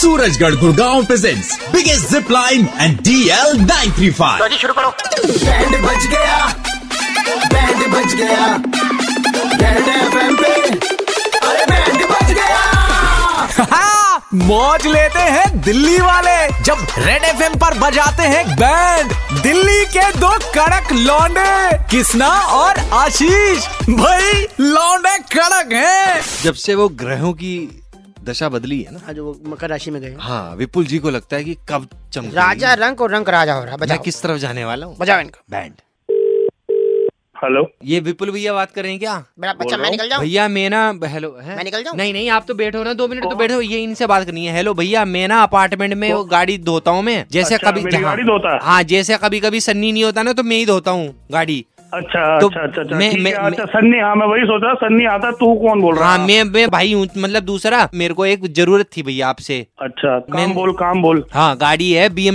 Surajgarh Gurgaon presents biggest zip line and D L nine three five शुरू करो band बज गया band बज गया बैंड एफएम पे अरे बैंड बज गया हाँ, मौज लेते हैं दिल्ली वाले। जब रेड एफएम पर बजाते हैं बैंड दिल्ली के दो कड़क लौंडे किसना और आशीष। भाई लौंडे कड़क हैं। जब से वो ग्रहों की दशा बदली है ना। आज वो मकर राशि में गए हाँ। विपुल जी को लगता है कि कब चमक राजा रंग और रंग राजा हो रहा है मैं किस तरफ़ जाने वाला हूँ? बजाओ इनको। बैंड। हेलो। ये विपुल भैया बात कर रहे हैं क्या? बड़ा बच्चा मैं निकल जाऊँ? भैया मैं ना हेलो है? मैं निकल जाऊँ? नहीं नहीं आप तो बैठो ना दो मिनट तो बैठो ये इनसे बात करनी है। हेलो भैया मैं ना अपार्टमेंट में वो गाड़ी धोता हूँ मैं। जैसे अच्छा, कभी हाँ, गाड़ी धोता है? हाँ जैसे कभी कभी सन्नी नहीं होता ना तो मैं ही धोता हूँ गाड़ी। अच्छा तो अच्छा अच्छा अच्छा। मैं- मैं- है अच्छा सन्नी हाँ मैं वही सोच रहा सन्नी आता तू कौन बोल रहा? हाँ मैं मैं भाई हूँ मतलब दूसरा मेरे को एक ज़रूरत थी भैया आपसे। अच्छा काम बोल काम बोल। हाँ गाड़ी है बी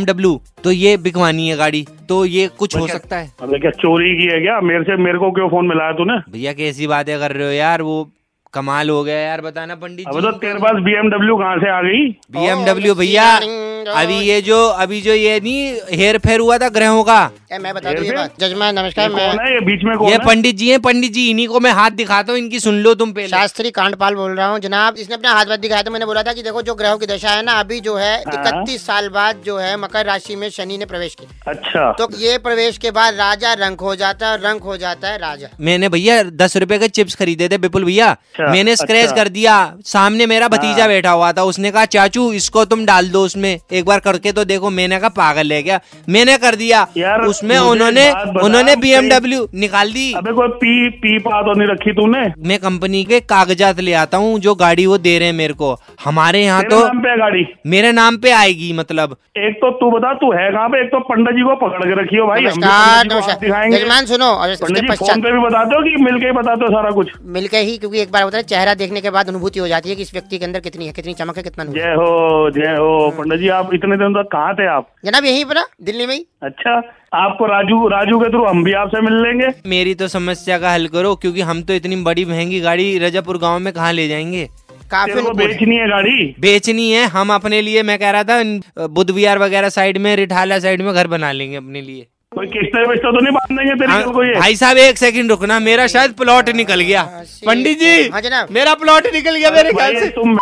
तो ये बिकवानी है गाड़ी तो ये कुछ हो सकता है। अबे क्या चोरी की है क्या? मेरे से मेरे को क्यों फ़ोन मिलाया तूने? भैया कैसी बातें कर रहे हो यार वो कमाल हो गया यार बताना पंडित अबे तो तेरे पास बीएमडब्ल्यू कहाँ से आ गई? बीएमडब्ल्यू भैया। अभी ये जो अभी जो ये नहीं हेर फेर हुआ था ग्रहों का। ए, मैं बता दूँ ये बात। जजमान नमस्कार मैं है? ये बीच में कौन ये है? पंडित जी हैं पंडित जी इन्हीं को मैं हाथ दिखाता हूँ इनकी सुन लो तुम पहले। शास्त्री कांडपाल बोल रहा हूँ। जनाब इसने अपना हाथ वाथ दिखाया तो मैंने बोला था कि देखो जो ग्रहों की दशा है ना अभी जो है हाँ। इकतीस साल बाद जो है मकर राशि में शनि ने प्रवेश किया। अच्छा। तो ये प्रवेश के बाद राजा रंग हो जाता है रंग हो जाता है राजा। मैंने भैया दस रुपए के चिप्स खरीदे थे बिपुल भैया। अच्छा, मैंने स्क्रैच अच्छा। कर दिया। सामने मेरा भतीजा हाँ। बैठा हुआ था उसने कहा चाचू इसको तुम डाल दो उसमें। एक बार करके तो देखो मैंने कहा पागल है क्या? मैंने कर दिया। यार, उसमें उन्होंने उन्होंने कहीं- बीएमडब्ल्यू निकाल दी। अबे कोई पी पी पा तो नहीं रखी तूने? मैं कंपनी के कागजात ले आता हूँ जो गाड़ी वो दे रहे हैं मेरे को। हमारे यहाँ तो नाम पे गाड़ी? मेरे नाम पे आएगी मतलब। एक तो तू बता तू है कहाँ पे? एक तो पंडित जी को पकड़ के रखी हो भाई। दिखाएँगे। सुनो पंडित जी फ़ोन पे भी बताते हो कि मिलके ही बताते हो सारा कुछ? मिलकर ही क्योंकि एक बार होता है चेहरा देखने के बाद अनुभूति हो जाती है कि इस व्यक्ति के अंदर कितनी है कितनी चमक है कितना जय हो जय हो। पंडित जी आप इतने दिन तक कहाँ थे आप? जनाब यहीं पर दिल्ली में ही। अच्छा आपको राजू राजू के थ्रू हम भी आपसे मिल लेंगे। मेरी तो समस्या का हल करो क्योंकि हम तो इतनी बड़ी महँगी गाड़ी रजापुर गाँव में कहाँ ले जाएँगे? काफ़ी है। बेचनी है गाड़ी? बेचनी है हम अपने लिए मैं कह रहा था बुद्ध विहार वगैरह साइड में रिठाला साइड में घर बना लेंगे अपने लिए। कोई किस्ते विस्ते तो नहीं बाँध देंगे तेरी हाँ, को ये? भाई साहब एक सेकंड रुकना मेरा शायद प्लॉट निकल गया। पंडित जी हाँ मेरा प्लॉट निकल गया मेरे ख्याल से। तुम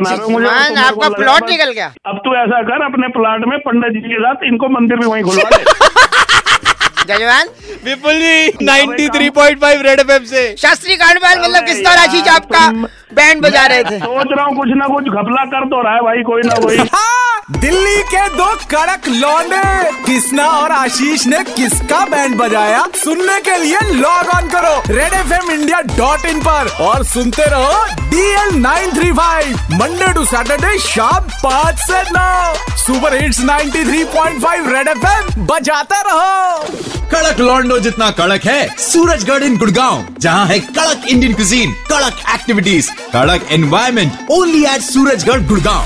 आपका प्लॉट निकल गया। अब तू ऐसा कर अपने प्लॉट में पंडित जी के साथ इनको मंदिर भी वहीं खुलवा दे। जजवान। विपुल जी 93.5 रेड एफएम से। शास्त्री कांडवाल मतलब किस तरह आशीष आपका बैंड बजा रहे थे? सोच रहा हूँ कुछ ना कुछ घपला कर तो रहा है भाई कोई ना कोई। हाँ, दिल्ली के दो कड़क लौंडे। कृष्णा और आशीष ने किसका बैंड बजाया? सुनने के लिए लॉग ऑन करो। Red F M India dot in पर। और सुनते रहो DL nine three five Monday to Saturday शाम पाँच से नौ। Super hits 93.5 red F M बजाते रहो। कड़क लॉन्डो जितना कड़क है, सूरजगढ़ इन गुड़गांव, जहाँ है कड़क इंडियन कुजीन कड़क एक्टिविटीज़ कड़क environment only at Surajgarh Gurgaon.